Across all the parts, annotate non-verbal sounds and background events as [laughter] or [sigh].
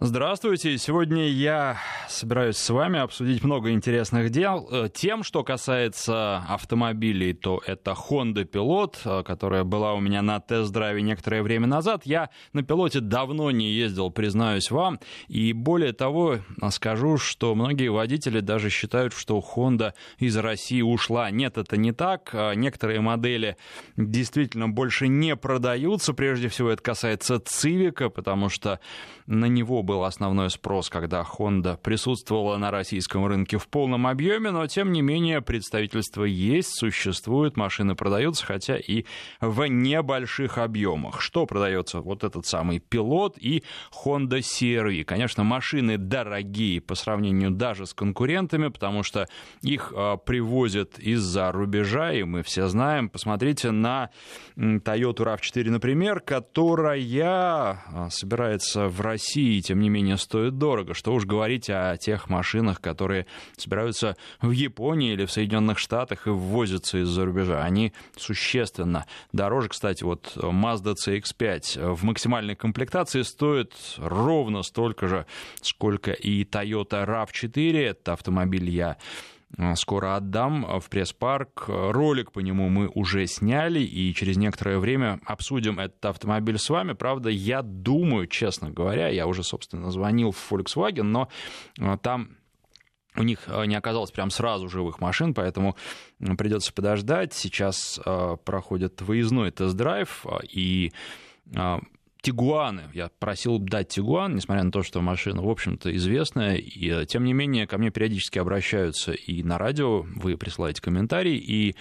Здравствуйте. Сегодня я собираюсь с вами обсудить много интересных дел. Э, тем, что касается автомобилей, то это Honda Pilot, э, которая была у меня на тест-драйве некоторое время назад. Я на пилоте давно не ездил, признаюсь вам. И более того, скажу, что многие водители даже считают, что Honda из России ушла. Нет, это не так. Э, некоторые модели действительно больше не продаются. Прежде всего, это касается Civic, потому что на него был основной спрос, когда Honda присутствовала на российском рынке в полном объеме, но тем не менее представительство есть, существует, машины продаются, хотя и в небольших объемах. Что продается? Вот этот самый пилот и Honda CR-V. Конечно, машины дорогие по сравнению даже с конкурентами, потому что их а, привозят из-за рубежа, и мы все знаем. Посмотрите на Toyota RAV4, например, которая а, собирается в России, тем не менее, стоит дорого. Что уж говорить о тех машинах, которые собираются в Японии или в Соединенных Штатах и ввозятся из-за рубежа. Они существенно дороже. Кстати, вот Mazda CX-5 в максимальной комплектации стоит ровно столько же, сколько и Toyota RAV4. Это автомобиль я скоро отдам в пресс-парк. Ролик по нему мы уже сняли, и через некоторое время обсудим этот автомобиль с вами. Правда, я думаю, честно говоря, я уже, собственно, звонил в Volkswagen, но э, там у них э, не оказалось прям сразу живых машин, поэтому придется подождать. Сейчас проходит выездной тест-драйв, и Тигуаны. Я просил дать Тигуан, несмотря на то, что машина, в общем-то, известная. И, э, тем не менее, ко мне периодически обращаются и на радио, вы присылаете комментарии, и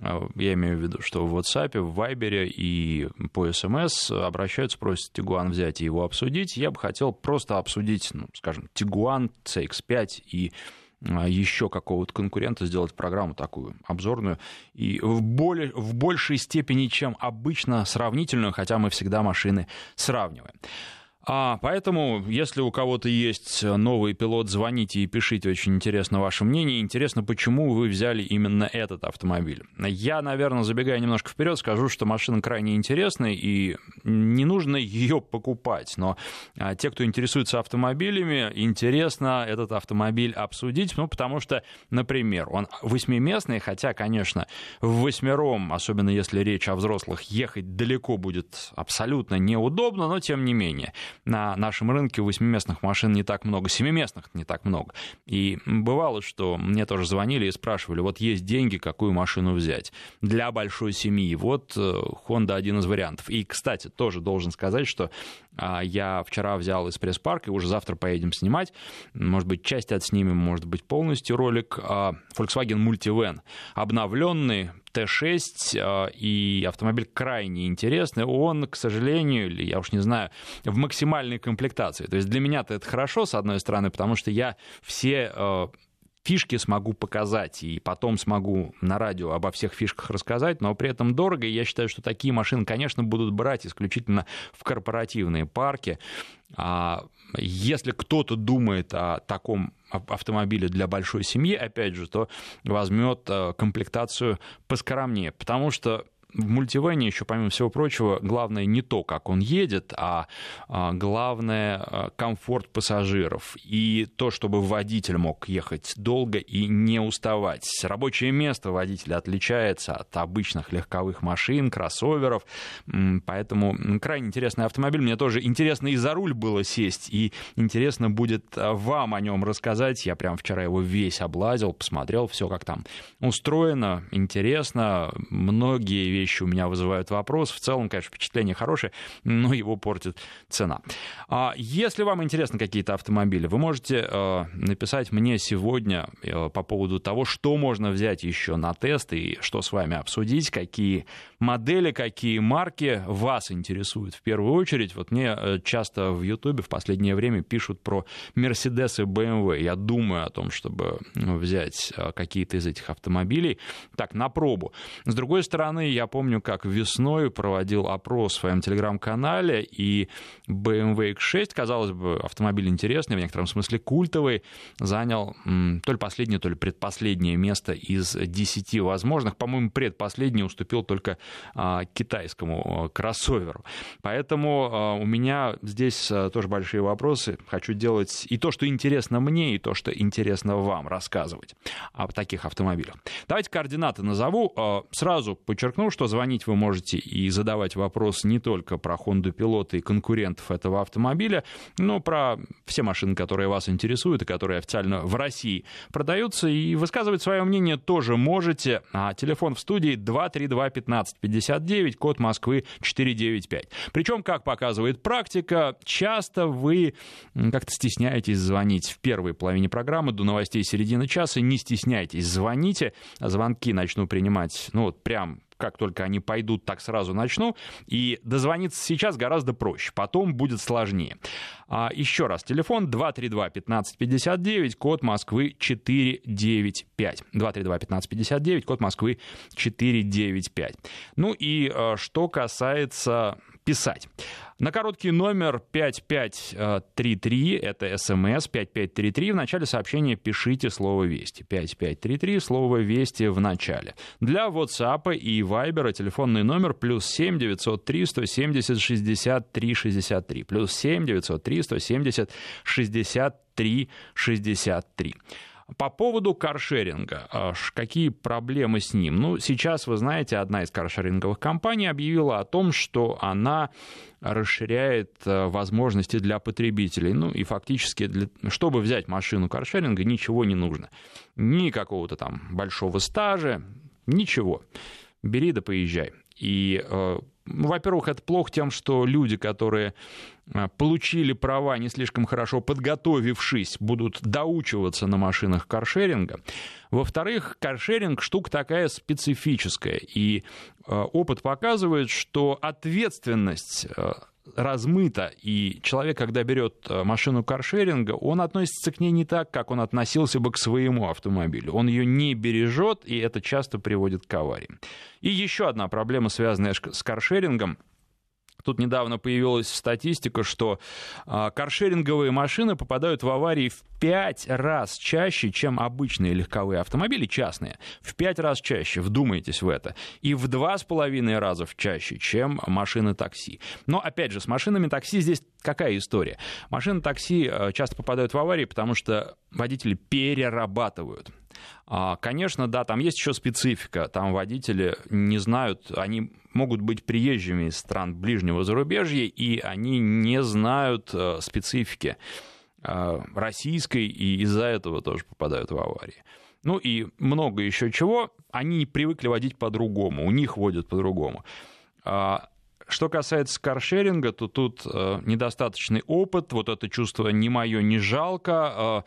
э, я имею в виду, что в WhatsApp, в Viber и по СМС обращаются, просят Тигуан взять и его обсудить. Я бы хотел просто обсудить, ну, скажем, Тигуан, CX-5 и еще какого-то конкурента сделать программу такую обзорную и в, более, в большей степени, чем обычно, сравнительную, хотя мы всегда машины сравниваем. А, поэтому, если у кого-то есть новый пилот, звоните и пишите, очень интересно ваше мнение. Интересно, почему вы взяли именно этот автомобиль. Я, наверное, забегая немножко вперед, скажу, что машина крайне интересная, и не нужно ее покупать. Но а, те, кто интересуется автомобилями, интересно этот автомобиль обсудить, ну, потому что, например, он восьмиместный, хотя, конечно, в восьмером, особенно если речь о взрослых, ехать далеко будет абсолютно неудобно, но тем не менее на нашем рынке восьмиместных машин не так много, семиместных не так много. И бывало, что мне тоже звонили и спрашивали, вот есть деньги, какую машину взять для большой семьи. Вот э, Honda один из вариантов. И, кстати, тоже должен сказать, что а, я вчера взял из пресс-парка, уже завтра поедем снимать. Может быть, часть отснимем, может быть, полностью ролик. А, Volkswagen Multivan. Обновленный, Т6, а, и автомобиль крайне интересный. Он, к сожалению, или я уж не знаю, в максимальной комплектации. То есть для меня-то это хорошо, с одной стороны, потому что я все а, фишки смогу показать, и потом смогу на радио обо всех фишках рассказать, но при этом дорого, и я считаю, что такие машины, конечно, будут брать исключительно в корпоративные парки. А если кто-то думает о таком автомобиле для большой семьи, опять же, то возьмет э, комплектацию поскромнее, потому что в мультивене еще, помимо всего прочего, главное не то, как он едет, а, а главное а, комфорт пассажиров и то, чтобы водитель мог ехать долго и не уставать. Рабочее место водителя отличается от обычных легковых машин, кроссоверов, поэтому крайне интересный автомобиль. Мне тоже интересно и за руль было сесть, и интересно будет а, вам о нем рассказать. Я прям вчера его весь облазил, посмотрел все, как там устроено, интересно. Многие вещи у меня вызывают вопрос. В целом, конечно, впечатление хорошее, но его портит цена. А если вам интересны какие-то автомобили, вы можете э, написать мне сегодня э, по поводу того, что можно взять еще на тест и что с вами обсудить, какие модели, какие марки вас интересуют в первую очередь. Вот мне э, часто в Ютубе в последнее время пишут про Mercedes и BMW. Я думаю о том, чтобы взять какие-то из этих автомобилей так на пробу. С другой стороны, я помню, как весной проводил опрос в своем телеграм-канале, и BMW X6, казалось бы, автомобиль интересный, в некотором смысле культовый, занял то ли последнее, то ли предпоследнее место из 10 возможных. По-моему, предпоследний уступил только а, китайскому а, кроссоверу. Поэтому а, у меня здесь тоже большие вопросы. Хочу делать и то, что интересно мне, и то, что интересно вам рассказывать об таких автомобилях. Давайте координаты назову. Сразу подчеркну, что звонить вы можете и задавать вопросы не только про Honda Pilot и конкурентов этого автомобиля, но про все машины, которые вас интересуют и которые официально в России продаются. И высказывать свое мнение тоже можете. А телефон в студии 232 1559, код Москвы 495. Причем, как показывает практика, часто вы как-то стесняетесь звонить в первой половине программы до новостей середины часа. Не стесняйтесь, звоните. Звонки начну принимать, ну вот прям как только они пойдут, так сразу начну. И дозвониться сейчас гораздо проще, потом будет сложнее. А, еще раз, телефон 232-1559, код Москвы 495. 232-1559, код Москвы 495. Ну и а, что касается писать. На короткий номер 5533, это смс 5533, в начале сообщения пишите слово «Вести». 5533, слово «Вести» в начале. Для WhatsApp и Viber телефонный номер плюс 7 903 170 63 63. Плюс 7 903 170 63 63. По поводу каршеринга, какие проблемы с ним? Ну, сейчас, вы знаете, одна из каршеринговых компаний объявила о том, что она расширяет э, возможности для потребителей. Ну и фактически, для... чтобы взять машину каршеринга, ничего не нужно. Ни какого-то там большого стажа, ничего. Бери да поезжай. И э, во-первых, это плохо тем, что люди, которые а, получили права не слишком хорошо подготовившись, будут доучиваться на машинах каршеринга. Во-вторых, каршеринг штука такая специфическая, и а, опыт показывает, что ответственность а, размыто, и человек, когда берет э, машину каршеринга, он относится к ней не так, как он относился бы к своему автомобилю. Он ее не бережет, и это часто приводит к авариям. И еще одна проблема, связанная с каршерингом – Тут недавно появилась статистика, что а, каршеринговые машины попадают в аварии в пять раз чаще, чем обычные легковые автомобили частные. В пять раз чаще, вдумайтесь в это. И в два с половиной раза чаще, чем машины такси. Но, опять же, с машинами такси здесь какая история? Машины такси а, часто попадают в аварии, потому что водители перерабатывают. А, конечно, да, там есть еще специфика. Там водители не знают, они могут быть приезжими из стран ближнего зарубежья, и они не знают э, специфики э, российской, и из-за этого тоже попадают в аварии. Ну и много еще чего. Они привыкли водить по-другому, у них водят по-другому. А, что касается каршеринга, то тут э, недостаточный опыт, вот это чувство «не мое, не жалко»,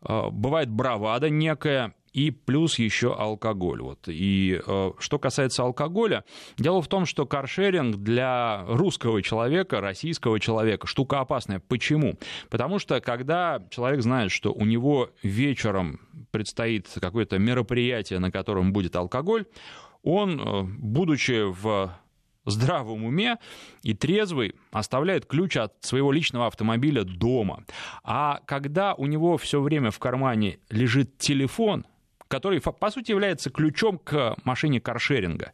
бывает бравада некая, и плюс еще алкоголь. Вот. И э, что касается алкоголя, дело в том, что каршеринг для русского человека, российского человека штука опасная. Почему? Потому что когда человек знает, что у него вечером предстоит какое-то мероприятие, на котором будет алкоголь, он, э, будучи в здравом уме и трезвый оставляет ключ от своего личного автомобиля дома. А когда у него все время в кармане лежит телефон, который, по сути, является ключом к машине каршеринга,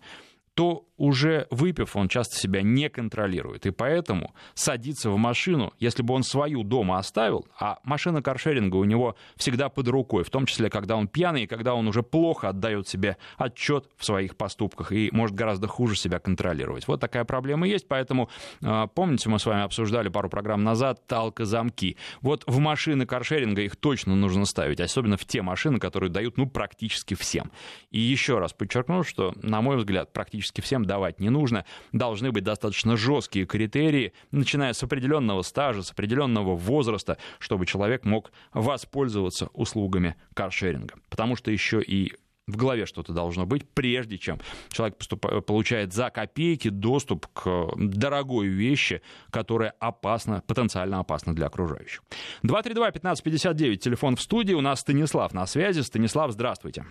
то уже выпив, он часто себя не контролирует. И поэтому садиться в машину, если бы он свою дома оставил, а машина каршеринга у него всегда под рукой, в том числе, когда он пьяный и когда он уже плохо отдает себе отчет в своих поступках и может гораздо хуже себя контролировать. Вот такая проблема есть, поэтому, а, помните, мы с вами обсуждали пару программ назад талка-замки. Вот в машины каршеринга их точно нужно ставить, особенно в те машины, которые дают, ну, практически всем. И еще раз подчеркну, что, на мой взгляд, практически всем давать не нужно. Должны быть достаточно жесткие критерии, начиная с определенного стажа, с определенного возраста, чтобы человек мог воспользоваться услугами каршеринга. Потому что еще и в голове что-то должно быть, прежде чем человек поступ... получает за копейки доступ к дорогой вещи, которая опасна, потенциально опасна для окружающих. 232-1559, телефон в студии. У нас Станислав на связи. Станислав, здравствуйте.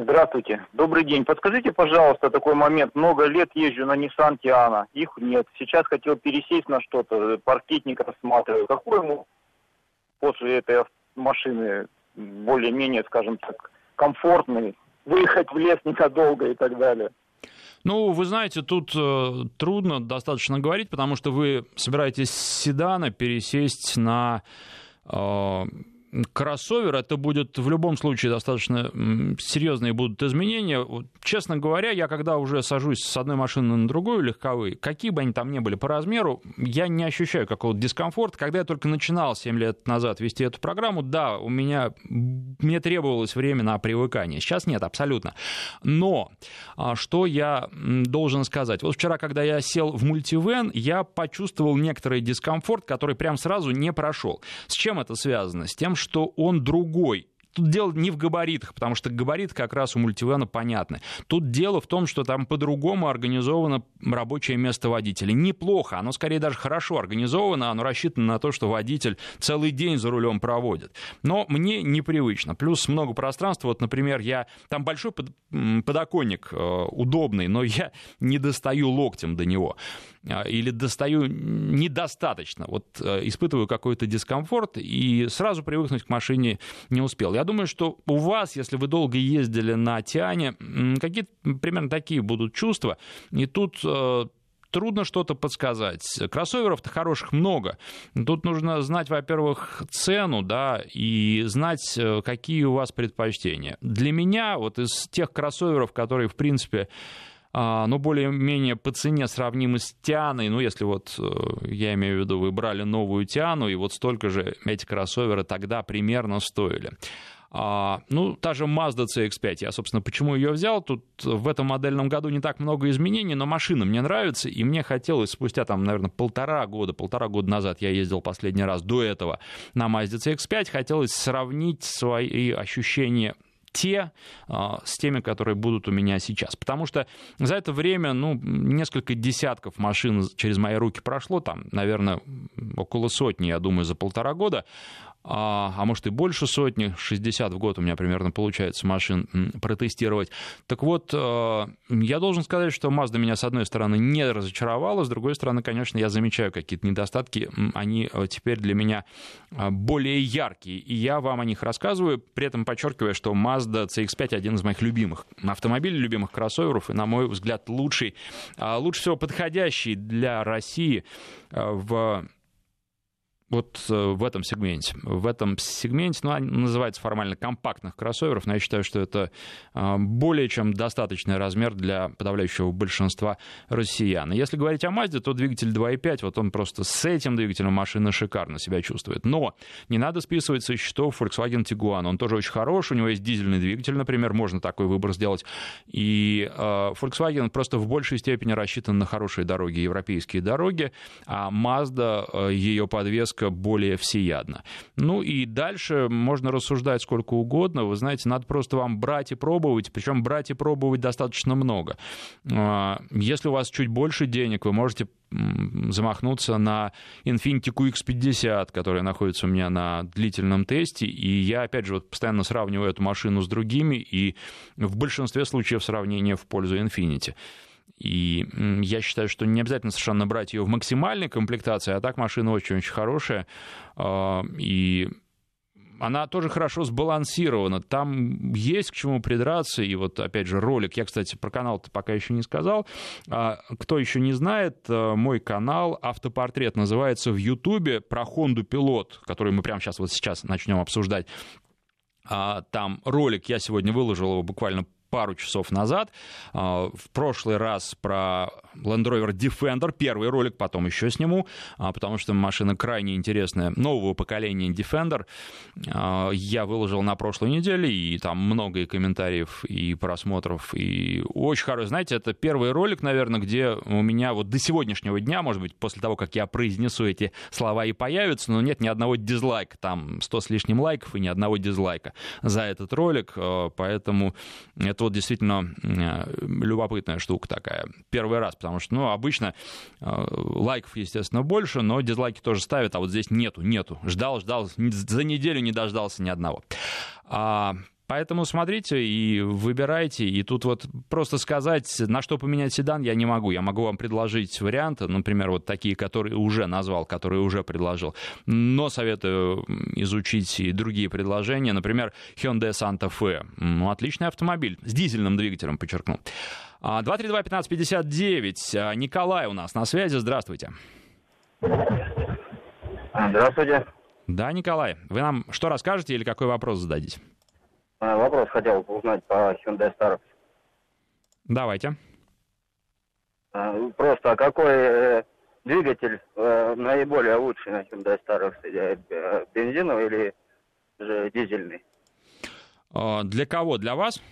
Здравствуйте. Добрый день. Подскажите, пожалуйста, такой момент. Много лет езжу на Nissan Tiana. Их нет. Сейчас хотел пересесть на что-то. Паркетник рассматриваю. Какой ему после этой машины более-менее, скажем так, комфортный? Выехать в лес ненадолго и так далее. Ну, вы знаете, тут э, трудно достаточно говорить, потому что вы собираетесь с седана пересесть на э, кроссовер, это будет в любом случае достаточно серьезные будут изменения. Честно говоря, я когда уже сажусь с одной машины на другую, легковые, какие бы они там ни были по размеру, я не ощущаю какого-то дискомфорта. Когда я только начинал 7 лет назад вести эту программу, да, у меня, мне требовалось время на привыкание. Сейчас нет, абсолютно. Но а, что я должен сказать? Вот вчера, когда я сел в мультивен, я почувствовал некоторый дискомфорт, который прям сразу не прошел. С чем это связано? С тем, что он другой. Тут дело не в габаритах, потому что габарит как раз у мультивена понятны. Тут дело в том, что там по-другому организовано рабочее место водителя. Неплохо, оно скорее даже хорошо организовано, оно рассчитано на то, что водитель целый день за рулем проводит. Но мне непривычно. Плюс много пространства. Вот, например, я там большой подоконник э, удобный, но я не достаю локтем до него. А, или достаю недостаточно. Вот э, испытываю какой-то дискомфорт и сразу привыкнуть к машине не успел. Я думаю, что у вас, если вы долго ездили на Тиане, какие-то примерно такие будут чувства. И тут э, трудно что-то подсказать. Кроссоверов-то хороших много. Тут нужно знать, во-первых, цену, да, и знать, э, какие у вас предпочтения. Для меня, вот из тех кроссоверов, которые, в принципе, но более-менее по цене сравнимы с Тианой, ну, если вот, э, я имею в виду, вы брали новую Тиану, и вот столько же эти кроссоверы тогда примерно стоили. А, ну, та же Mazda CX-5, я, собственно, почему ее взял, тут в этом модельном году не так много изменений, но машина мне нравится, и мне хотелось спустя, там, наверное, полтора года, полтора года назад я ездил последний раз до этого на Mazda CX-5, хотелось сравнить свои ощущения те а, с теми, которые будут у меня сейчас. Потому что за это время, ну, несколько десятков машин через мои руки прошло, там, наверное, около сотни, я думаю, за полтора года а, а может и больше сотни, 60 в год у меня примерно получается машин протестировать. Так вот, э, я должен сказать, что Mazda меня, с одной стороны, не разочаровала, с другой стороны, конечно, я замечаю какие-то недостатки, они э, теперь для меня э, более яркие, и я вам о них рассказываю, при этом подчеркивая, что Mazda CX-5 один из моих любимых автомобилей, любимых кроссоверов, и, на мой взгляд, лучший, лучше всего подходящий для России в вот э, в этом сегменте. В этом сегменте, ну, они называются формально компактных кроссоверов, но я считаю, что это а, более чем достаточный размер для подавляющего большинства россиян. Если говорить о Mazda, то двигатель 2.5, вот он просто с этим двигателем машина шикарно себя чувствует. Но не надо списывать со счетов Volkswagen Tiguan. Он тоже очень хорош, у него есть дизельный двигатель, например, можно такой выбор сделать. И э, Volkswagen просто в большей степени рассчитан на хорошие дороги, европейские дороги, а Mazda, э, ее подвеска несколько более всеядно. Ну и дальше можно рассуждать сколько угодно. Вы знаете, надо просто вам брать и пробовать, причем брать и пробовать достаточно много. А, если у вас чуть больше денег, вы можете замахнуться на Infiniti QX50, которая находится у меня на длительном тесте, и я, опять же, вот постоянно сравниваю эту машину с другими, и в большинстве случаев сравнение в пользу Infiniti. И я считаю, что не обязательно совершенно брать ее в максимальной комплектации, а так машина очень-очень хорошая. А, и она тоже хорошо сбалансирована. Там есть к чему придраться. И вот, опять же, ролик. Я, кстати, про канал-то пока еще не сказал. А, кто еще не знает, а, мой канал «Автопортрет» называется в Ютубе про Хонду Пилот, который мы прямо сейчас вот сейчас начнем обсуждать. Там ролик я сегодня выложил его буквально пару часов назад. А, в прошлый раз про Land Rover Defender, первый ролик, потом еще сниму, а, потому что машина крайне интересная, нового поколения Defender. А, я выложил на прошлой неделе, и там много и комментариев, и просмотров, и очень хороший. Знаете, это первый ролик, наверное, где у меня вот до сегодняшнего дня, может быть, после того, как я произнесу эти слова и появятся, но нет ни одного дизлайка, там 100 с лишним лайков и ни одного дизлайка за этот ролик, поэтому это это вот действительно э, любопытная штука такая. Первый раз, потому что, ну, обычно э, лайков, естественно, больше, но дизлайки тоже ставят, а вот здесь нету, нету. Ждал, ждал, за неделю не дождался ни одного. А, Поэтому смотрите и выбирайте. И тут вот просто сказать, на что поменять седан, я не могу. Я могу вам предложить варианты, например, вот такие, которые уже назвал, которые уже предложил. Но советую изучить и другие предложения. Например, Hyundai Santa Fe. Ну, отличный автомобиль. С дизельным двигателем, подчеркну. 232-1559. А, Николай у нас на связи. Здравствуйте. Здравствуйте. Да, Николай. Вы нам что расскажете или какой вопрос зададите? А, вопрос хотел узнать по Hyundai Starox. Давайте. А, просто какой э, двигатель э, наиболее лучший на Hyundai Starox? Э, бензиновый или же дизельный? Для кого? Для вас?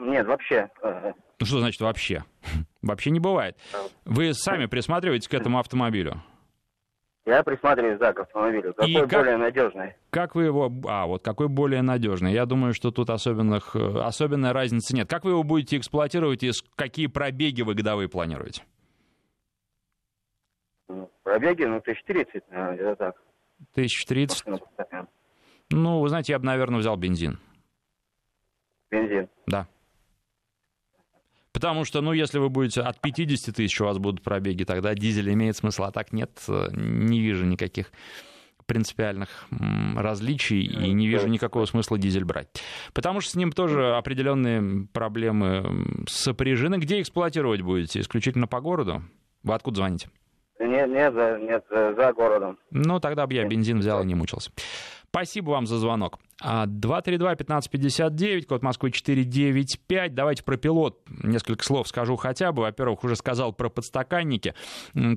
Нет, вообще. Ну что значит вообще? [laughs] Вообще не бывает. Вы сами присматриваетесь к этому автомобилю? Я присматриваюсь, да, к автомобилю. Какой как, более надежный? Как вы его... А, вот какой более надежный. Я думаю, что тут особенных, э, особенной разницы нет. Как вы его будете эксплуатировать и какие пробеги вы годовые планируете? Ну, пробеги, ну, 1030, наверное, где-то так. 1030? Ну, вы знаете, я бы, наверное, взял бензин. Бензин? Да. Потому что, ну, если вы будете от 50 тысяч у вас будут пробеги, тогда дизель имеет смысл, а так нет, э, не вижу никаких принципиальных различий и не вижу никакого смысла дизель брать. Потому что с ним тоже определенные проблемы сопряжены. Где эксплуатировать будете? Исключительно по городу? Вы откуда звоните? Нет, нет, нет, за городом. Ну, тогда бы я бензин взял и не мучился. Спасибо вам за звонок. 232-1559, код Москвы 495. Давайте про пилот несколько слов скажу хотя бы. Во-первых, уже сказал про подстаканники.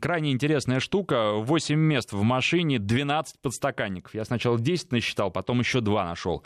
Крайне интересная штука. 8 мест в машине, 12 подстаканников. Я сначала 10 насчитал, потом еще 2 нашел.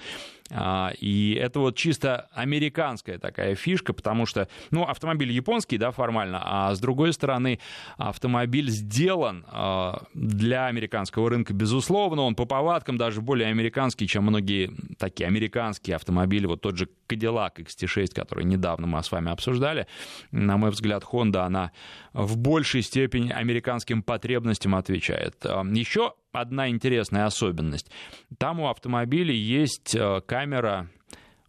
А, и это вот чисто американская такая фишка, потому что, ну, автомобиль японский, да, формально, а с другой стороны, автомобиль сделан а, для американского рынка, безусловно. Он по повадкам даже более американский, чем многие такие американские автомобили, вот тот же Cadillac XT6, который недавно мы с вами обсуждали, на мой взгляд, Honda, она в большей степени американским потребностям отвечает. Еще одна интересная особенность. Там у автомобиля есть э, камера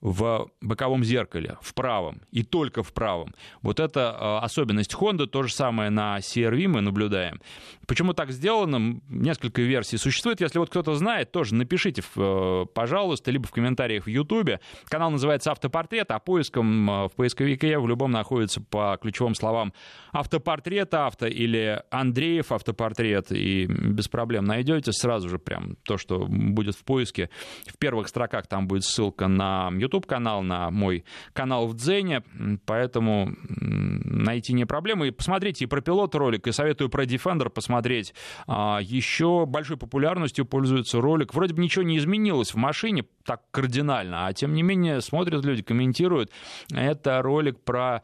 в боковом зеркале, в правом, и только в правом. Вот это э, особенность Honda, то же самое на CRV мы наблюдаем. Почему так сделано? Несколько версий существует. Если вот кто-то знает, тоже напишите, э, пожалуйста, либо в комментариях в YouTube. Канал называется «Автопортрет», а поиском э, в поисковике в любом находится по ключевым словам «Автопортрет авто» или «Андреев автопортрет», и без проблем найдете сразу же прям то, что будет в поиске. В первых строках там будет ссылка на YouTube YouTube-канал, на мой канал в Дзене, поэтому найти не проблема. И посмотрите и про пилот ролик, и советую про Defender посмотреть. А, Еще большой популярностью пользуется ролик. Вроде бы ничего не изменилось в машине так кардинально, а тем не менее смотрят люди, комментируют. Это ролик про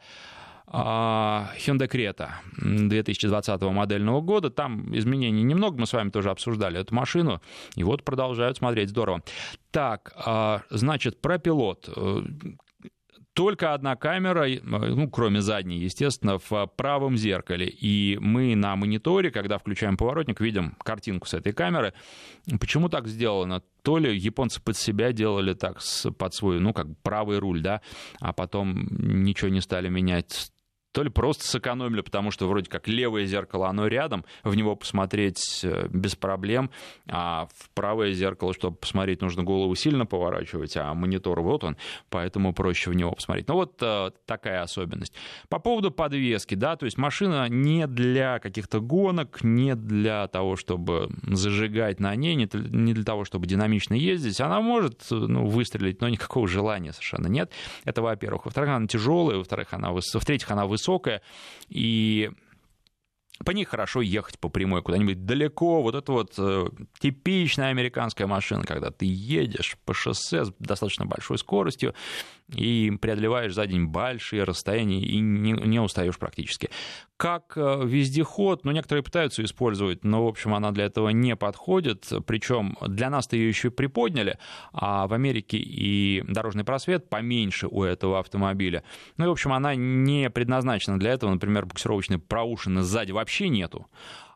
Hyundai Creta 2020 модельного года. Там изменений немного, мы с вами тоже обсуждали эту машину. И вот продолжают смотреть, здорово. Так, а, значит, про пилот э, только одна камера, ну, кроме задней, естественно, в правом зеркале. И мы на мониторе, когда включаем поворотник, видим картинку с этой камеры. Почему так сделано? То ли японцы под себя делали так, под свой, ну, как правый руль, да, а потом ничего не стали менять то ли просто сэкономили, потому что вроде как левое зеркало, оно рядом, в него посмотреть э, без проблем, а в правое зеркало, чтобы посмотреть, нужно голову сильно поворачивать, а монитор вот он, поэтому проще в него посмотреть. Ну вот э, такая особенность. По поводу подвески, да, то есть машина не для каких-то гонок, не для того, чтобы зажигать на ней, не для того, чтобы динамично ездить, она может ну, выстрелить, но никакого желания совершенно нет. Это во-первых. Во-вторых, она тяжелая, во-вторых, она, в-третьих, она высокая, высокая, и по ней хорошо ехать по прямой куда-нибудь далеко. Вот это вот э, типичная американская машина, когда ты едешь по шоссе с достаточно большой скоростью, и преодолеваешь за день большие расстояния и не, не устаешь практически. Как э, вездеход, ну, некоторые пытаются использовать, но, в общем, она для этого не подходит. Причем для нас-то ее еще приподняли, а в Америке и дорожный просвет поменьше у этого автомобиля. Ну, и, в общем, она не предназначена для этого. Например, буксировочной проушины сзади вообще нету.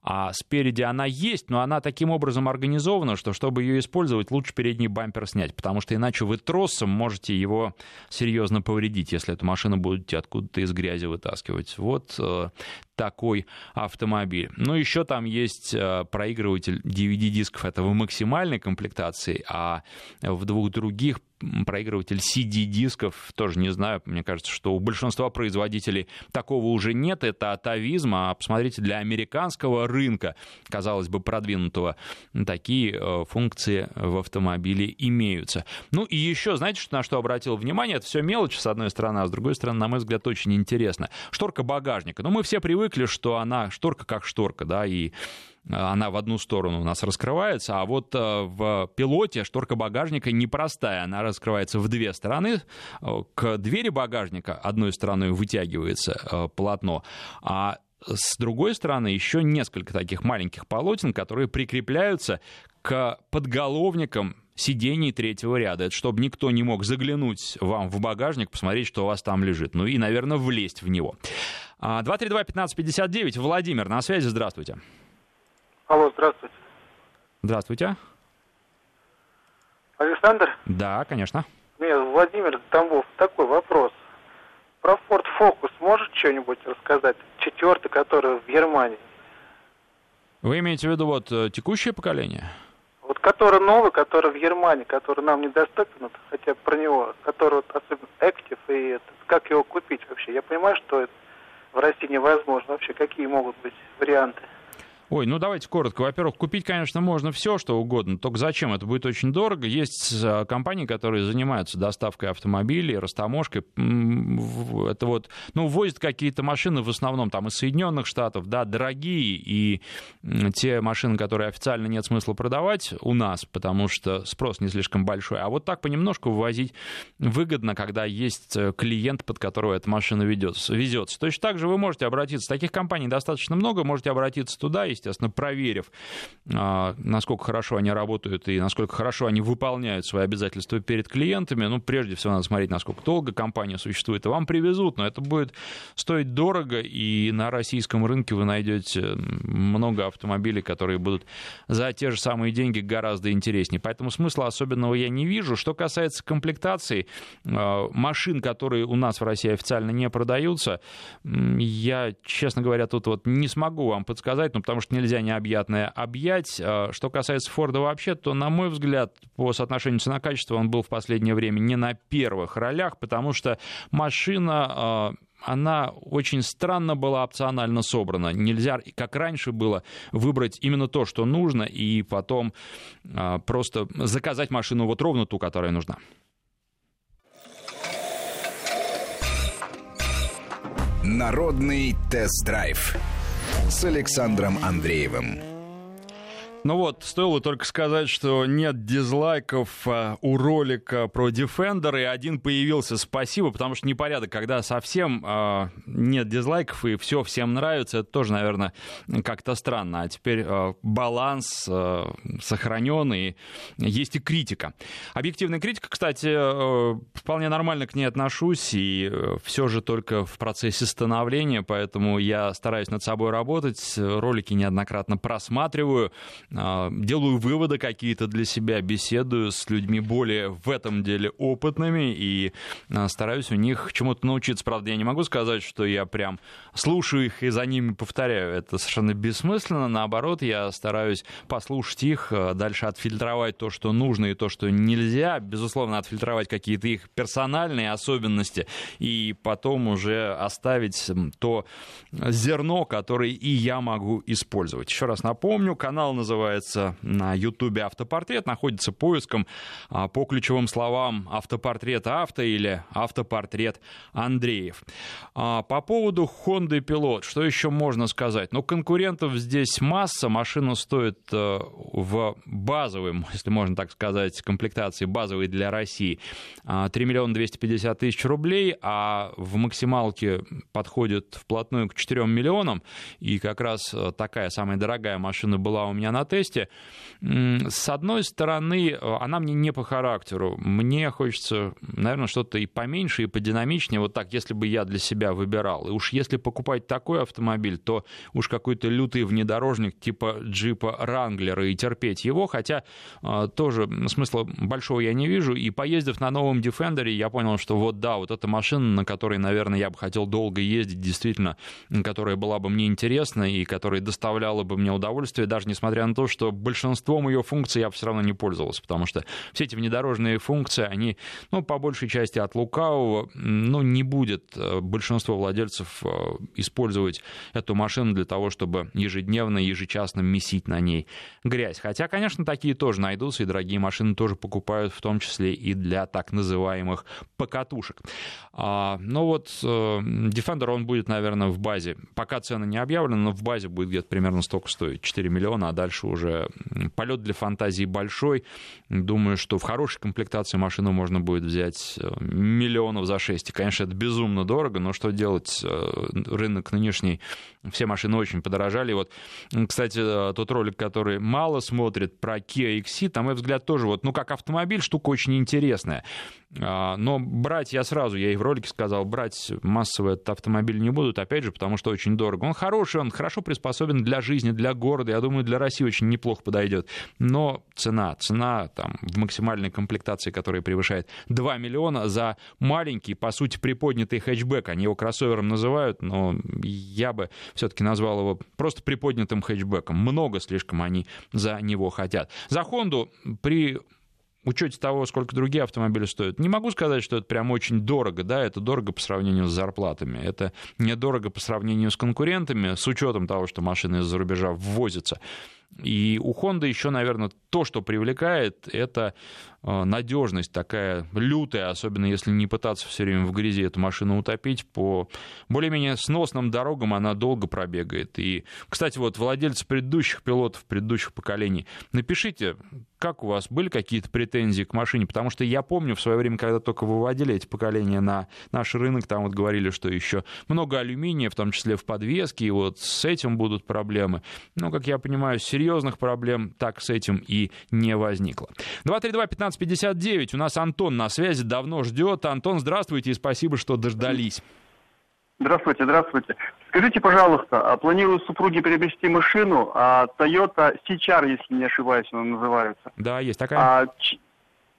А спереди она есть, но она таким образом организована, что чтобы ее использовать, лучше передний бампер снять, потому что иначе вы тросом можете его серьезно повредить, если эту машину будете откуда-то из грязи вытаскивать. Вот э, такой автомобиль. Ну, еще там есть э, проигрыватель DVD-дисков, это в максимальной комплектации, а в двух других проигрыватель CD-дисков, тоже не знаю, мне кажется, что у большинства производителей такого уже нет, это атовизм, а посмотрите, для американского рынка, казалось бы, продвинутого, такие э, функции в автомобиле имеются. Ну и еще, знаете, на что обратил внимание, это все мелочь, с одной стороны, а с другой стороны, на мой взгляд, очень интересно. Шторка багажника. Ну, мы все привыкли, что она шторка как шторка, да, и она в одну сторону у нас раскрывается, а вот э, в пилоте шторка багажника непростая, она раскрывается в две стороны. Э, к двери багажника одной стороной вытягивается э, полотно, а с другой стороны еще несколько таких маленьких полотен, которые прикрепляются к подголовникам сидений третьего ряда. Это чтобы никто не мог заглянуть вам в багажник, посмотреть, что у вас там лежит. Ну и, наверное, влезть в него. 232-1559. А, Владимир, на связи, здравствуйте. Алло, здравствуйте. Здравствуйте. Александр? Да, конечно. Нет, Владимир Тамбов. Такой вопрос. Про Ford Focus может что-нибудь рассказать? Четвертый, который в Германии. Вы имеете в виду вот э, текущее поколение? Вот который новый, который в Германии, который нам недоступен, вот, хотя про него, который вот, особенно Active и этот, как его купить вообще? Я понимаю, что это в России невозможно. Вообще, какие могут быть варианты? Ой, ну давайте коротко. Во-первых, купить, конечно, можно все, что угодно. Только зачем? Это будет очень дорого. Есть а, компании, которые занимаются доставкой автомобилей, растаможкой. Это вот, ну, возят какие-то машины в основном там из Соединенных Штатов, да, дорогие, и те машины, которые официально нет смысла продавать у нас, потому что спрос не слишком большой. А вот так понемножку вывозить выгодно, когда есть э, клиент, под которого эта машина ведется, везется. Точно так же вы можете обратиться. Таких компаний достаточно много, можете обратиться туда, есть естественно, проверив, а, насколько хорошо они работают и насколько хорошо они выполняют свои обязательства перед клиентами. Ну, прежде всего, надо смотреть, насколько долго компания существует. И вам привезут, но это будет стоить дорого, и на российском рынке вы найдете много автомобилей, которые будут за те же самые деньги гораздо интереснее. Поэтому смысла особенного я не вижу. Что касается комплектации а, машин, которые у нас в России официально не продаются, я, честно говоря, тут вот не смогу вам подсказать, ну, потому что нельзя необъятное объять. А, что касается Форда вообще, то, на мой взгляд, по соотношению цена-качество он был в последнее время не на первых ролях, потому что машина а, она очень странно была опционально собрана. Нельзя, как раньше было, выбрать именно то, что нужно, и потом а, просто заказать машину вот ровно ту, которая нужна. Народный тест-драйв с Александром Андреевым. Ну вот, стоило только сказать, что нет дизлайков а, у ролика про Defender, и один появился, спасибо, потому что непорядок, когда совсем а, нет дизлайков и все всем нравится, это тоже, наверное, как-то странно. А теперь а, баланс а, сохранен, и есть и критика. Объективная критика, кстати, а, вполне нормально к ней отношусь, и а, все же только в процессе становления, поэтому я стараюсь над собой работать, ролики неоднократно просматриваю, делаю выводы какие-то для себя, беседую с людьми более в этом деле опытными и а, стараюсь у них чему-то научиться. Правда, я не могу сказать, что я прям слушаю их и за ними повторяю. Это совершенно бессмысленно. Наоборот, я стараюсь послушать их, а, дальше отфильтровать то, что нужно и то, что нельзя. Безусловно, отфильтровать какие-то их персональные особенности и потом уже оставить то зерно, которое и я могу использовать. Еще раз напомню, канал называется называется на Ютубе «Автопортрет», находится поиском а, по ключевым словам «Автопортрет авто» или «Автопортрет Андреев». А, по поводу Honda Pilot, что еще можно сказать? Ну, конкурентов здесь масса, машина стоит э, в базовой, если можно так сказать, комплектации базовой для России 3 а, миллиона 250 тысяч рублей, а в максималке подходит вплотную к 4 миллионам, и как раз э, такая самая дорогая машина была у меня на тесте. С одной стороны, она мне не по характеру. Мне хочется, наверное, что-то и поменьше, и подинамичнее. Вот так, если бы я для себя выбирал. И уж если покупать такой автомобиль, то уж какой-то лютый внедорожник типа джипа Ранглера и терпеть его. Хотя а, тоже смысла большого я не вижу. И поездив на новом Defender, я понял, что вот да, вот эта машина, на которой, наверное, я бы хотел долго ездить, действительно, которая была бы мне интересна и которая доставляла бы мне удовольствие, даже несмотря на то, что большинством ее функций я все равно не пользовался, потому что все эти внедорожные функции, они, ну, по большей части от лукавого, ну, не будет э, большинство владельцев э, использовать эту машину для того, чтобы ежедневно, ежечасно месить на ней грязь. Хотя, конечно, такие тоже найдутся, и дорогие машины тоже покупают, в том числе и для так называемых покатушек. А, но вот э, Defender, он будет, наверное, в базе, пока цены не объявлены, но в базе будет где-то примерно столько стоить, 4 миллиона, а дальше уже полет для фантазии большой. Думаю, что в хорошей комплектации машину можно будет взять э, миллионов за 6. И, конечно, это безумно дорого, но что делать? Э, рынок нынешний, все машины очень подорожали. Вот, кстати, тот ролик, который мало смотрит про Kia XC, там, мой взгляд, тоже вот, ну, как автомобиль, штука очень интересная. А, но брать я сразу, я и в ролике сказал, брать массово этот автомобиль не будут, опять же, потому что очень дорого. Он хороший, он хорошо приспособен для жизни, для города, я думаю, для России очень неплохо подойдет. Но цена, цена там в максимальной комплектации, которая превышает 2 миллиона за маленький, по сути, приподнятый хэтчбэк. Они его кроссовером называют, но я бы все-таки назвал его просто приподнятым хэтчбэком. Много слишком они за него хотят. За Хонду при учете того, сколько другие автомобили стоят, не могу сказать, что это прям очень дорого, да, это дорого по сравнению с зарплатами, это недорого по сравнению с конкурентами, с учетом того, что машины из-за рубежа ввозятся. И у Honda еще, наверное, то, что привлекает, это надежность такая лютая, особенно если не пытаться все время в грязи эту машину утопить. По более-менее сносным дорогам она долго пробегает. И, кстати, вот владельцы предыдущих пилотов, предыдущих поколений, напишите, как у вас были какие-то претензии к машине? Потому что я помню в свое время, когда только выводили эти поколения на наш рынок, там вот говорили, что еще много алюминия, в том числе в подвеске, и вот с этим будут проблемы. Но, как я понимаю, серьезных проблем так с этим и не возникло. 232-1559, у нас Антон на связи, давно ждет. Антон, здравствуйте и спасибо, что дождались. Здравствуйте, здравствуйте. Скажите, пожалуйста, а планирую супруге приобрести машину, а Toyota CHR, если не ошибаюсь, она называется. Да, есть такая. А, ч...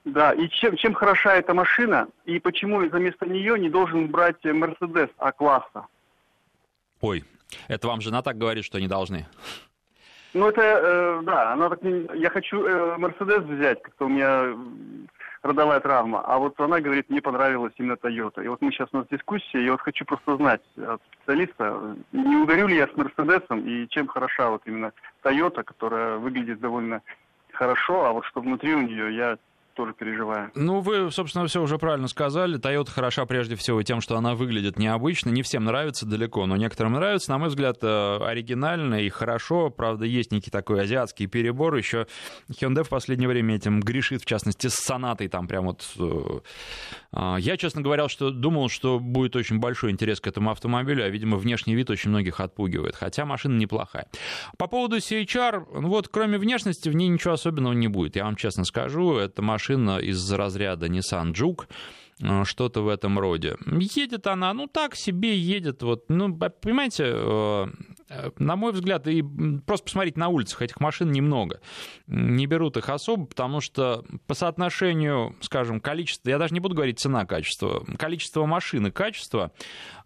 Да, и чем, чем хороша эта машина, и почему вместо нее не должен брать Mercedes А-класса? Ой, это вам жена так говорит, что не должны? Ну, это, э, да, она так, я хочу э, Мерседес взять, как-то у меня родовая травма. А вот она говорит, мне понравилась именно Toyota. И вот мы сейчас у нас дискуссия, и вот хочу просто знать от специалиста, не ударю ли я с Мерседесом, и чем хороша вот именно Toyota, которая выглядит довольно хорошо, а вот что внутри у нее, я тоже переживаю. Ну, вы, собственно, все уже правильно сказали. Toyota хороша прежде всего тем, что она выглядит необычно. Не всем нравится далеко, но некоторым нравится. На мой взгляд, э, оригинально и хорошо. Правда, есть некий такой азиатский перебор. Еще Hyundai в последнее время этим грешит, в частности, с сонатой. Там прям вот... Э, а, я, честно говоря, что думал, что будет очень большой интерес к этому автомобилю, а, видимо, внешний вид очень многих отпугивает. Хотя машина неплохая. По поводу CHR, ну вот, кроме внешности, в ней ничего особенного не будет. Я вам честно скажу, это машина машина из разряда Nissan Juke, э, что-то в этом роде. Едет она, ну так себе едет, вот, ну, понимаете, э, на мой взгляд, и просто посмотреть на улицах этих машин немного. Не берут их особо, потому что по соотношению, скажем, количества, я даже не буду говорить цена-качество, количество машин и качество,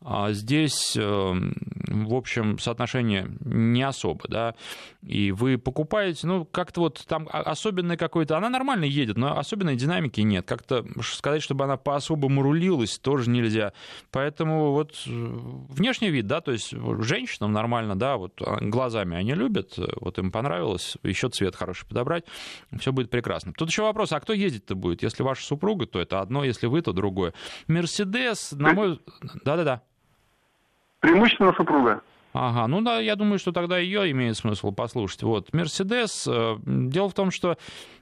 а здесь, в общем, соотношение не особо, да, и вы покупаете, ну, как-то вот там особенный какой-то, она нормально едет, но особенной динамики нет, как-то сказать, чтобы она по-особому рулилась, тоже нельзя, поэтому вот э, внешний вид, да, то есть женщинам нормально, да, вот а, глазами они любят, вот им понравилось, еще цвет хороший подобрать, все будет прекрасно. Тут еще вопрос, а кто ездить-то будет? Если ваша супруга, то это одно, если вы, то другое. Мерседес, на мой... Да-да-да. Преимущественно супруга. Ага, ну да, я думаю, что тогда ее имеет смысл послушать. Вот, Мерседес, э, дело в том, что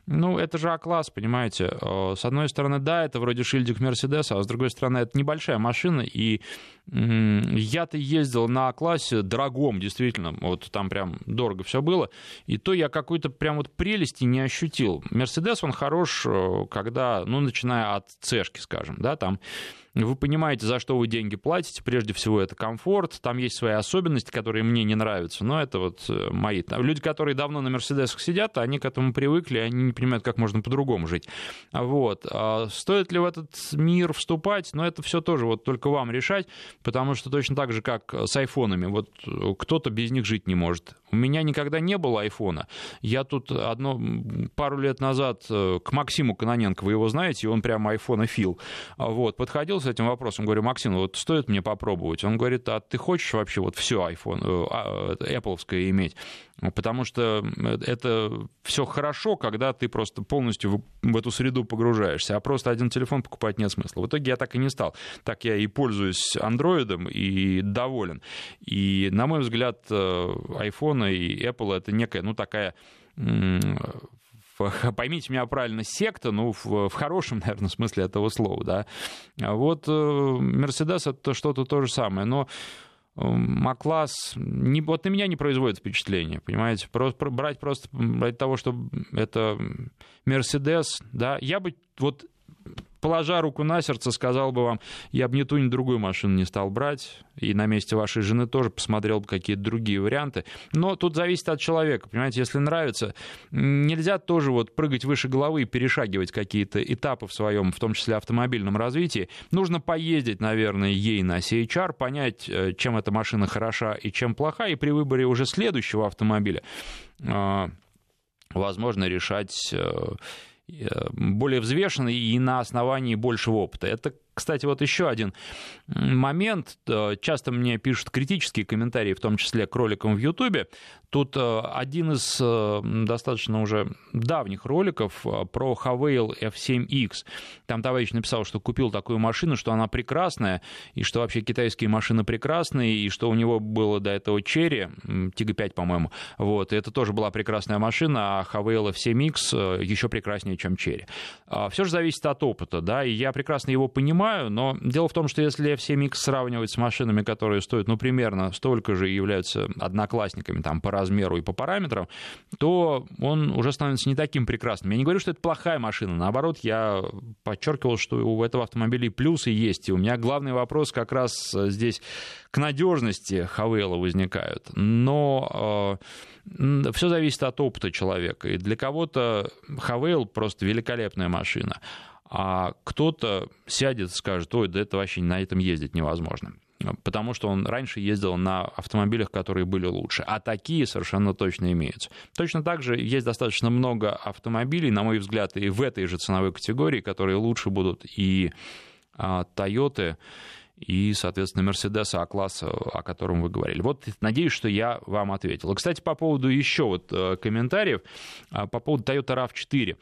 Ну, это же А-класс, понимаете. Э, с одной стороны, да, это вроде шильдик Мерседеса, а с другой стороны, это небольшая машина, и я-то ездил на А-классе дорогом, действительно, вот там прям дорого все было, и то я какой-то прям вот прелести не ощутил. Мерседес, он хорош, э, когда, ну, начиная от цешки, скажем, да, там вы понимаете, за что вы деньги платите. Прежде всего, это комфорт. Там есть свои особенности, которые мне не нравятся. Но это вот э, мои. Люди, которые давно на Мерседесах сидят, они к этому привыкли, они понимают, как можно по-другому жить. Вот. А стоит ли в этот мир вступать? Но это все тоже вот только вам решать, потому что точно так же, как с айфонами. Вот э, кто-то без них жить не может. У меня никогда не было айфона. Я тут одно, пару лет назад э, к Максиму Каноненко, вы его знаете, он прямо айфонофил, вот, подходил с этим вопросом, говорю, Максим, вот стоит мне попробовать? Он говорит, а ты хочешь вообще вот все iPhone, э, а, Apple иметь? Потому что это все хорошо, когда ты просто полностью в эту среду погружаешься, а просто один телефон покупать нет смысла. В итоге я так и не стал. Так я и пользуюсь андроидом и доволен. И, на мой взгляд, э, iPhone и Apple это некая, ну, такая [laughs] поймите меня правильно, секта, ну, в, в хорошем, [laughs] наверное, смысле этого слова, да. А вот Мерседес — это что-то то же самое, но Макласс, не, вот на меня не производит впечатление, понимаете? Просто, брать просто ради того, что это Мерседес, да, я бы вот положа руку на сердце, сказал бы вам, я бы ни ту, ни другую машину не стал брать, и на месте вашей жены тоже посмотрел бы какие-то другие варианты. Но тут зависит от человека, понимаете, если нравится, нельзя тоже вот прыгать выше головы и перешагивать какие-то этапы в своем, в том числе автомобильном развитии. Нужно поездить, наверное, ей на CHR, понять, э, чем эта машина хороша и чем плоха, и при выборе уже следующего автомобиля а, возможно решать э, Э, более взвешенный и на основании большего опыта. Это кстати, вот еще один момент. Э, часто мне пишут критические комментарии, в том числе к роликам в Ютубе. Тут э, один из э, достаточно уже давних роликов про Havail F7X. Там товарищ написал, что купил такую машину, что она прекрасная, и что вообще китайские машины прекрасные, и что у него было до этого Cherry, Tiggo 5, по-моему. Вот, и это тоже была прекрасная машина, а Havail F7X еще прекраснее, чем Cherry. А, Все же зависит от опыта, да, и я прекрасно его понимаю, понимаю, но дело в том, что если F7X сравнивать с машинами, которые стоят, ну, примерно столько же и являются одноклассниками там по размеру и по параметрам, то он уже становится не таким прекрасным. Я не говорю, что это плохая машина, наоборот, я подчеркивал, что у этого автомобиля и плюсы есть, и у меня главный вопрос как раз здесь к надежности Хавела возникают. Но э, все зависит от опыта человека. И для кого-то Хавейл просто великолепная машина а кто-то сядет и скажет, ой, да это вообще на этом ездить невозможно. Потому что он раньше ездил на автомобилях, которые были лучше. А такие совершенно точно имеются. Точно так же есть достаточно много автомобилей, на мой взгляд, и в этой же ценовой категории, которые лучше будут и а, Toyota, и, соответственно, Мерседеса А-класса, о котором вы говорили. Вот надеюсь, что я вам ответил. И, кстати, по поводу еще вот э, комментариев, а, по поводу Toyota RAV4.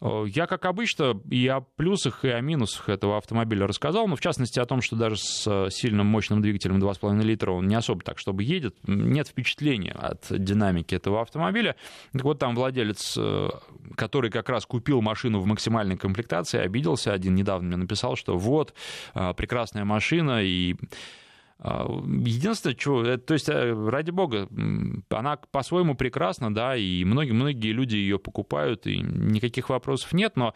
Э, я, как обычно, и о плюсах, и о минусах этого автомобиля рассказал, но в частности о том, что даже с э, сильным мощным двигателем 2,5 литра он не особо так, чтобы едет, нет впечатления от динамики этого автомобиля. Так вот, там владелец, э, который как раз купил машину в максимальной комплектации, обиделся. Один недавно мне написал, что вот, прекрасная машина, и единственное, что, э, то есть, э, ради бога, она по-своему прекрасна, да, и многие-многие люди ее покупают, и никаких вопросов нет, но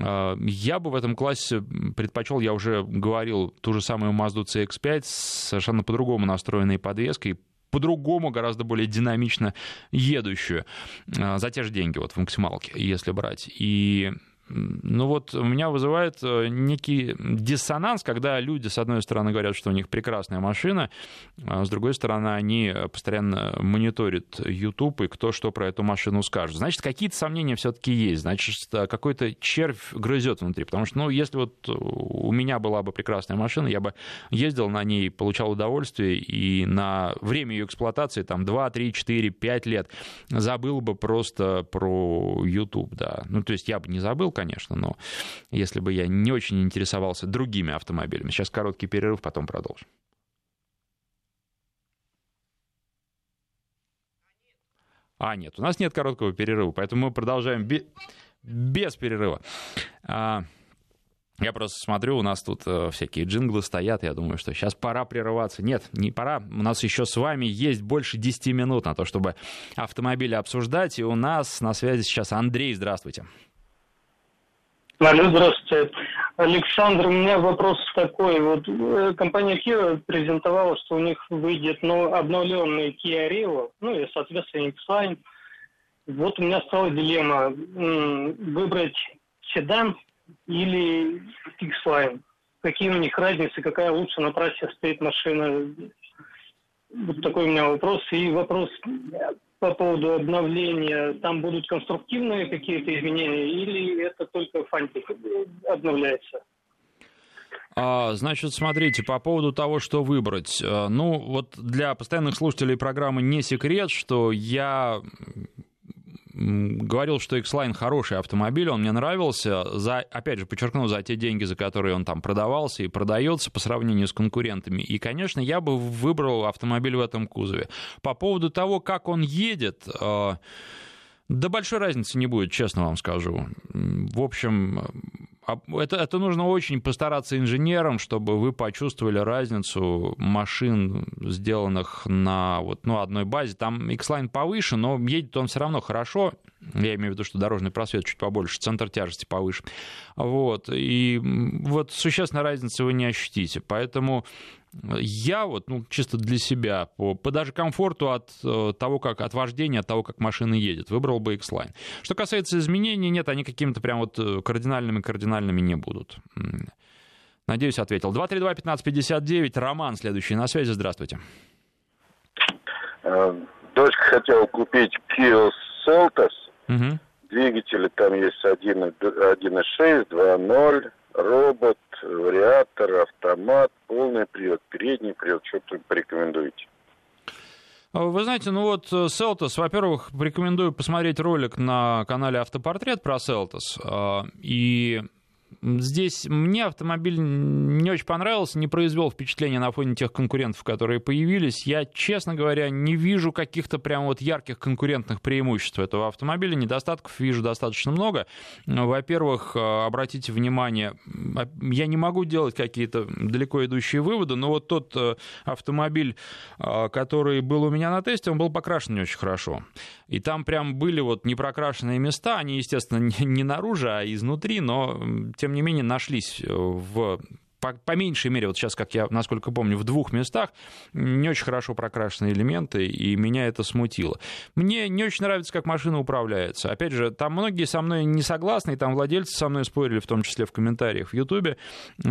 а, я бы в этом классе предпочел, я уже говорил, ту же самую Mazda CX-5 с совершенно по-другому настроенной подвеской, по-другому, гораздо более динамично едущую а, за те же деньги, вот в максималке, если брать. И ну вот у меня вызывает э, некий диссонанс, когда люди, с одной стороны, говорят, что у них прекрасная машина, а с другой стороны, они постоянно мониторят YouTube и кто что про эту машину скажет. Значит, какие-то сомнения все-таки есть, значит, какой-то червь грызет внутри, потому что, ну, если вот у меня была бы прекрасная машина, я бы ездил на ней, получал удовольствие, и на время ее эксплуатации, там, 2, 3, 4, 5 лет, забыл бы просто про YouTube, да. Ну, то есть я бы не забыл, конечно, но если бы я не очень интересовался другими автомобилями. Сейчас короткий перерыв, потом продолжим. А, нет, у нас нет короткого перерыва, поэтому мы продолжаем... без перерыва. А, я просто смотрю, у нас тут э, всякие джинглы стоят, я думаю, что сейчас пора прерываться. Нет, не пора, у нас еще с вами есть больше 10 минут на то, чтобы автомобили обсуждать, и у нас на связи сейчас Андрей, здравствуйте. Алло, здравствуйте. Александр, у меня вопрос такой. Вот э, компания Kia презентовала, что у них выйдет ну, обновленный Kia Rio, ну и, соответственно, X-Line. Вот у меня стала дилемма. Выбрать седан или X-Line. Какие у них разницы, какая лучше на трассе стоит машина? Вот такой у меня вопрос. И вопрос по поводу обновления. Там будут конструктивные какие-то изменения или это только фантик обновляется? А, значит, смотрите, по поводу того, что выбрать. Э, ну, вот для постоянных слушателей программы не секрет, что я говорил, что X-Line хороший автомобиль, он мне нравился, за, опять же, подчеркну, за те деньги, за которые он там продавался и продается по сравнению с конкурентами. И, конечно, я бы выбрал автомобиль в этом кузове. По поводу того, как он едет, э, да большой разницы не будет, честно вам скажу. В общем, это, это нужно очень постараться инженерам, чтобы вы почувствовали разницу машин, сделанных на вот, ну, одной базе. Там X-Line повыше, но едет он все равно хорошо. Я имею в виду, что дорожный просвет чуть побольше, центр тяжести повыше. Вот. И вот существенной разницы вы не ощутите. Поэтому я вот, ну, чисто для себя, по, по даже комфорту от э, того, как от вождения, от того, как машина едет, выбрал бы X-Line. Что касается изменений, нет, они какими-то прям вот кардинальными-кардинальными не будут. Надеюсь, ответил. 232-1559, Роман следующий на связи, здравствуйте. Э, дочка хотела купить Kia Seltos. Угу. Двигатели там есть 1.6, 2.0, робот, вариатор, автомат, полный привод, передний привод. Что-то порекомендуете? Вы знаете, ну вот Селтос, во-первых, рекомендую посмотреть ролик на канале Автопортрет про Селтос. А, и Здесь мне автомобиль не очень понравился, не произвел впечатления на фоне тех конкурентов, которые появились. Я, честно говоря, не вижу каких-то прям вот ярких конкурентных преимуществ этого автомобиля. Недостатков вижу достаточно много. Во-первых, э, обратите внимание, а, я не могу делать какие-то далеко идущие выводы, но вот тот э, автомобиль, э, который был у меня на тесте, он был покрашен не очень хорошо. И там прям были вот непрокрашенные места, они, естественно, [laughs] не наружу, а изнутри, но тем не менее нашлись в по, по меньшей мере, вот сейчас, как я, насколько помню, в двух местах не очень хорошо прокрашенные элементы, и меня это смутило. Мне не очень нравится, как машина управляется. Опять же, там многие со мной не согласны, и там владельцы со мной спорили, в том числе в комментариях в Ютубе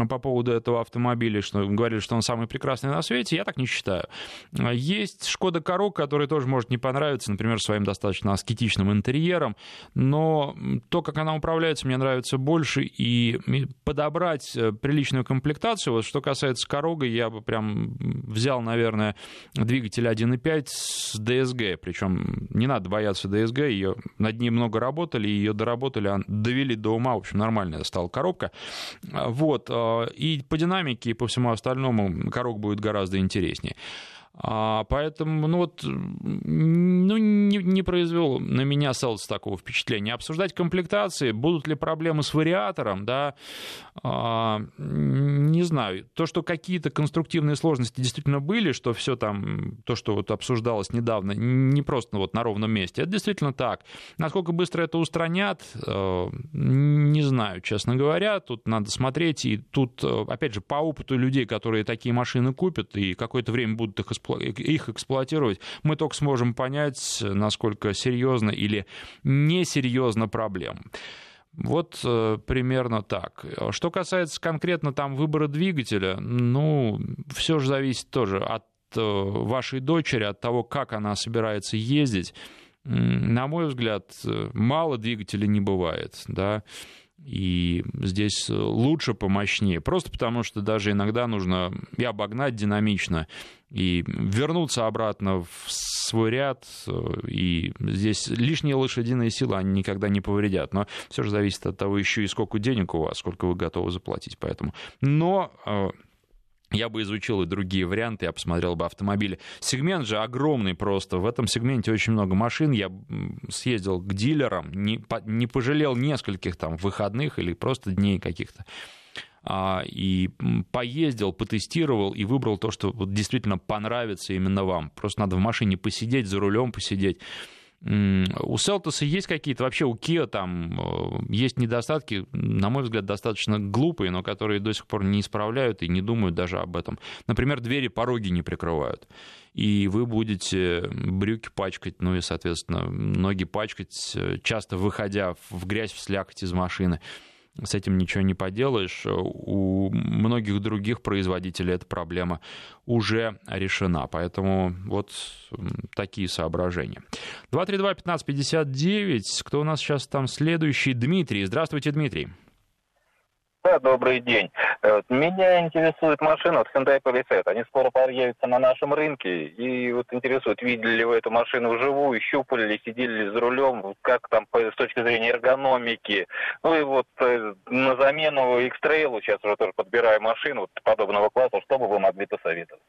по поводу этого автомобиля, что говорили, что он самый прекрасный на свете. Я так не считаю. Есть Шкода Корок, который тоже может не понравиться, например, своим достаточно аскетичным интерьером, но то, как она управляется, мне нравится больше, и подобрать э, приличную комплектацию комплектацию. Вот что касается Корога, я бы прям взял, наверное, двигатель 1.5 с DSG. Причем не надо бояться DSG, ее, над ней много работали, ее доработали, довели до ума. В общем, нормальная стала коробка. Вот. А, и по динамике, и по всему остальному Корог будет гораздо интереснее. А, поэтому, ну вот, ну, не, не произвел на меня Селс такого впечатления. Обсуждать комплектации, будут ли проблемы с вариатором, да, а, не знаю. То, что какие-то конструктивные сложности действительно были, что все там, то, что вот обсуждалось недавно, не просто вот на ровном месте, это действительно так. Насколько быстро это устранят, э, не знаю, честно говоря. Тут надо смотреть, и тут, э, опять же, по опыту людей, которые такие машины купят и какое-то время будут их использовать, их эксплуатировать, мы только сможем понять, насколько серьезно или несерьезно проблема. Вот э, примерно так. Что касается конкретно там выбора двигателя, ну, все же зависит тоже от э, вашей дочери, от того, как она собирается ездить. На мой взгляд, э, мало двигателей не бывает, да. И здесь лучше помощнее. Просто потому, что даже иногда нужно и обогнать динамично, и вернуться обратно в свой ряд. И здесь лишние лошадиные силы, они никогда не повредят. Но все же зависит от того еще и сколько денег у вас, сколько вы готовы заплатить. Поэтому. Но э, я бы изучил и другие варианты, я посмотрел бы автомобили. Сегмент же огромный просто. В этом сегменте очень много машин. Я съездил к дилерам, не, по, не пожалел нескольких там выходных или просто дней каких-то. А, и поездил, потестировал и выбрал то, что вот действительно понравится именно вам. Просто надо в машине посидеть, за рулем посидеть. У Селтоса есть какие-то, вообще у Kia там э, есть недостатки, на мой взгляд, достаточно глупые, но которые до сих пор не исправляют и не думают даже об этом. Например, двери пороги не прикрывают. И вы будете брюки пачкать, ну и, соответственно, ноги пачкать, э, часто выходя в грязь, в слякоть из машины с этим ничего не поделаешь. У многих других производителей эта проблема уже решена. Поэтому вот такие соображения. 232-1559. Кто у нас сейчас там следующий? Дмитрий. Здравствуйте, Дмитрий. Да, добрый день. Э, меня интересует машина от Hyundai Palisade. Они скоро появятся на нашем рынке. И вот интересует, видели ли вы эту машину вживую, щупали ли, сидели ли за рулем, как там с точки зрения эргономики. Ну и вот э, на замену X-Trail, сейчас уже тоже подбираю машину подобного класса, что бы вы могли посоветовать?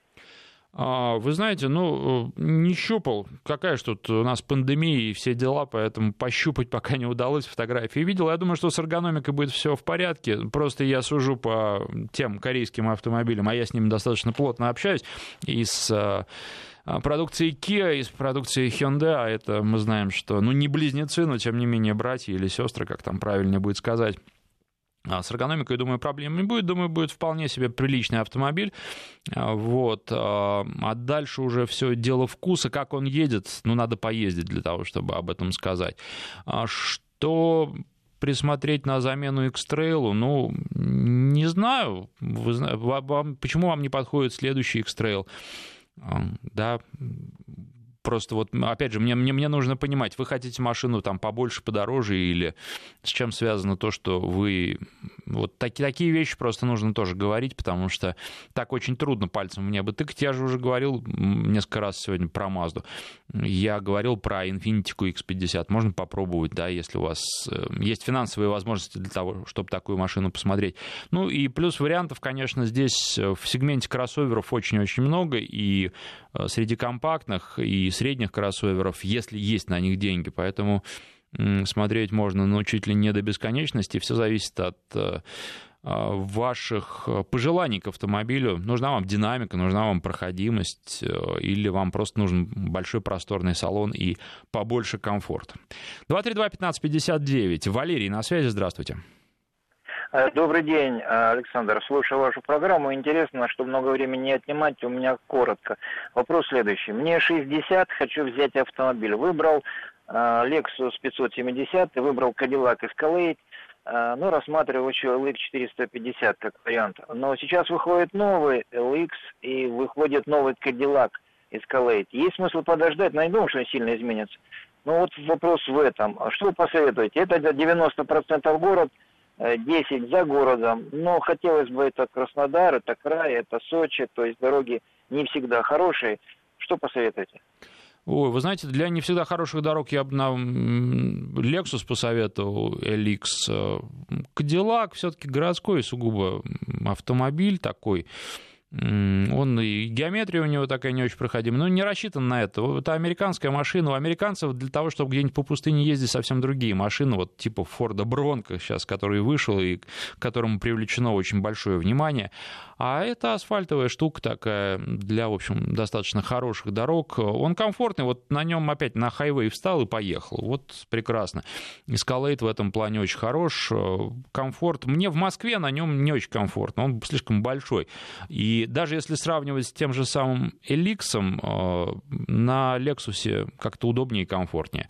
А, вы знаете, ну, не щупал. Какая же тут у нас пандемия и все дела, поэтому пощупать пока не удалось фотографии. Видел, я думаю, что с эргономикой будет все в порядке. Просто я сужу по тем корейским автомобилям, а я с ними достаточно плотно общаюсь. И с а, продукции Kia, из продукции Hyundai, а это мы знаем, что, ну, не близнецы, но тем не менее братья или сестры, как там правильнее будет сказать. А, с эргономикой, думаю, проблем не будет. Думаю, будет вполне себе приличный автомобиль. А, вот. А, а дальше уже все дело вкуса. Как он едет, ну, надо поездить для того, чтобы об этом сказать. Что присмотреть на замену X-Trail, ну, не знаю. Вы, вам, почему вам не подходит следующий X-Trail? Да, просто вот, опять же, мне, мне, мне нужно понимать, вы хотите машину там побольше, подороже, или с чем связано то, что вы... Вот таки, такие вещи просто нужно тоже говорить, потому что так очень трудно пальцем в небо тыкать. Я же уже говорил несколько раз сегодня про Мазду. Я говорил про Infiniti QX50. Можно попробовать, да, если у вас э, есть финансовые возможности для того, чтобы такую машину посмотреть. Ну и плюс вариантов, конечно, здесь э, в сегменте кроссоверов очень-очень много, и э, среди компактных, и средних кроссоверов, если есть на них деньги. Поэтому смотреть можно, ну, чуть ли не до бесконечности. Все зависит от э, а, ваших пожеланий к автомобилю. Нужна вам динамика, нужна вам проходимость, э, или вам просто нужен большой просторный салон и побольше комфорта. 232-1559. Валерий на связи, здравствуйте. Э, добрый день, э, Александр. Слушаю вашу программу. Интересно, что много времени не отнимать, у меня коротко. Вопрос следующий. Мне 60, хочу взять автомобиль. Выбрал э, Lexus 570, выбрал Cadillac Escalade, ну, рассматриваю еще LX 450 как вариант. Но сейчас выходит новый LX и выходит новый Cadillac Escalade. Есть смысл подождать, но не думаю, что он сильно изменится. Ну вот вопрос в этом. Что вы посоветуете? Это 90% город, 10 э, за городом, но хотелось бы это Краснодар, это край, это Сочи, то есть дороги не всегда хорошие. Что посоветуете? Ой, вы знаете, для не всегда хороших дорог я бы на Lexus посоветовал, LX. Кадиллак все-таки городской сугубо автомобиль такой. Он и геометрия у него такая не очень проходимая, но не рассчитан на это. Это американская машина. У американцев для того, чтобы где-нибудь по пустыне ездить, совсем другие машины, вот типа Форда Бронко сейчас, который вышел и к которому привлечено очень большое внимание. А это асфальтовая штука такая для, в общем, достаточно хороших дорог. Он комфортный, вот на нем опять на хайвей встал и поехал. Вот прекрасно. Эскалейт в этом плане очень хорош. Комфорт. Мне в Москве на нем не очень комфортно, он слишком большой. И даже если сравнивать с тем же самым Эликсом, э, на Лексусе как-то удобнее и комфортнее.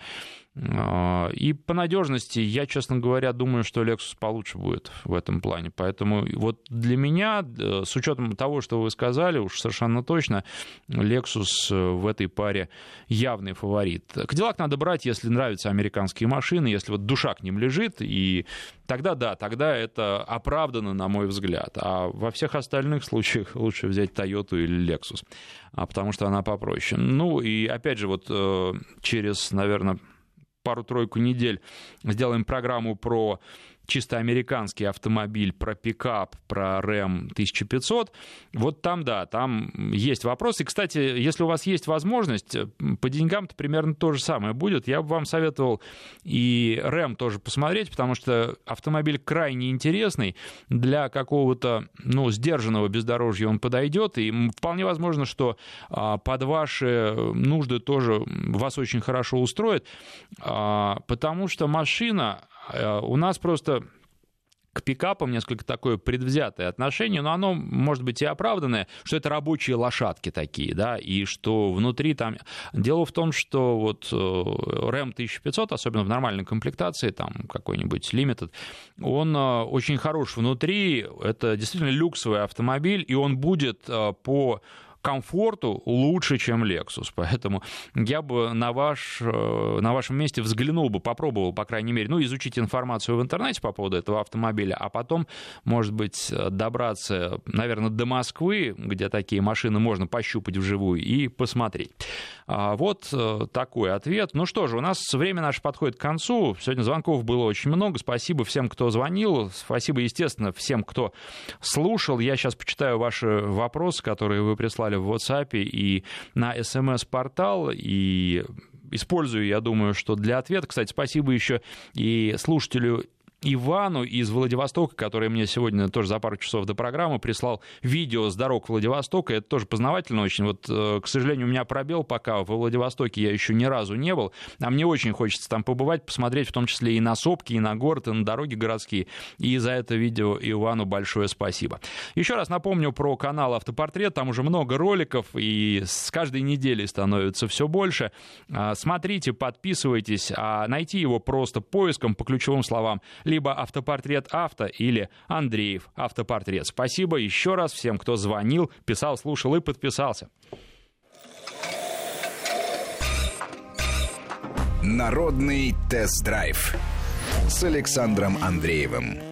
А, и по надежности, я, честно говоря, думаю, что Lexus получше будет в этом плане. Поэтому вот для меня, э, с учетом того, что вы сказали, уж совершенно точно, Lexus э, в этой паре явный фаворит. Кадиллак надо брать, если нравятся американские машины, если вот душа к ним лежит, и тогда да, тогда это оправдано, на мой взгляд. А во всех остальных случаях лучше взять Toyota или Lexus, а потому что она попроще. Ну и опять же, вот э, через, наверное, пару-тройку недель сделаем программу про чисто американский автомобиль, про пикап, про Ram 1500, вот там, да, там есть вопросы. Кстати, если у вас есть возможность, по деньгам-то примерно то же самое будет. Я бы вам советовал и Ram тоже посмотреть, потому что автомобиль крайне интересный. Для какого-то, ну, сдержанного бездорожья он подойдет, и вполне возможно, что а, под ваши нужды тоже вас очень хорошо устроит, а, потому что машина у нас просто к пикапам несколько такое предвзятое отношение, но оно может быть и оправданное, что это рабочие лошадки такие, да, и что внутри там... Дело в том, что вот э, Ram 1500, особенно в нормальной комплектации, там какой-нибудь Limited, он э, очень хорош внутри, это действительно люксовый автомобиль, и он будет э, по комфорту лучше, чем Lexus. Поэтому я бы на, ваш, э, на вашем месте взглянул бы, попробовал, по крайней мере, ну, изучить информацию в интернете по поводу этого автомобиля, а потом, может быть, добраться, наверное, до Москвы, где такие машины можно пощупать вживую и посмотреть. А, вот э, такой ответ. Ну что же, у нас время наше подходит к концу. Сегодня звонков было очень много. Спасибо всем, кто звонил. Спасибо, естественно, всем, кто слушал. Я сейчас почитаю ваши вопросы, которые вы прислали в WhatsApp и на смс-портал. И использую, я думаю, что для ответа. Кстати, спасибо еще и слушателю Ивану из Владивостока, который мне сегодня тоже за пару часов до программы прислал видео с дорог Владивостока. Это тоже познавательно очень. Вот, э, к сожалению, у меня пробел пока. Во Владивостоке я еще ни разу не был. А мне очень хочется там побывать, посмотреть, в том числе и на сопки, и на город, и на дороги городские. И за это видео Ивану большое спасибо. Еще раз напомню про канал Автопортрет. Там уже много роликов, и с каждой недели становится все больше. А, смотрите, подписывайтесь. А найти его просто поиском по ключевым словам либо автопортрет авто или Андреев автопортрет. Спасибо еще раз всем, кто звонил, писал, слушал и подписался. Народный тест-драйв с Александром Андреевым.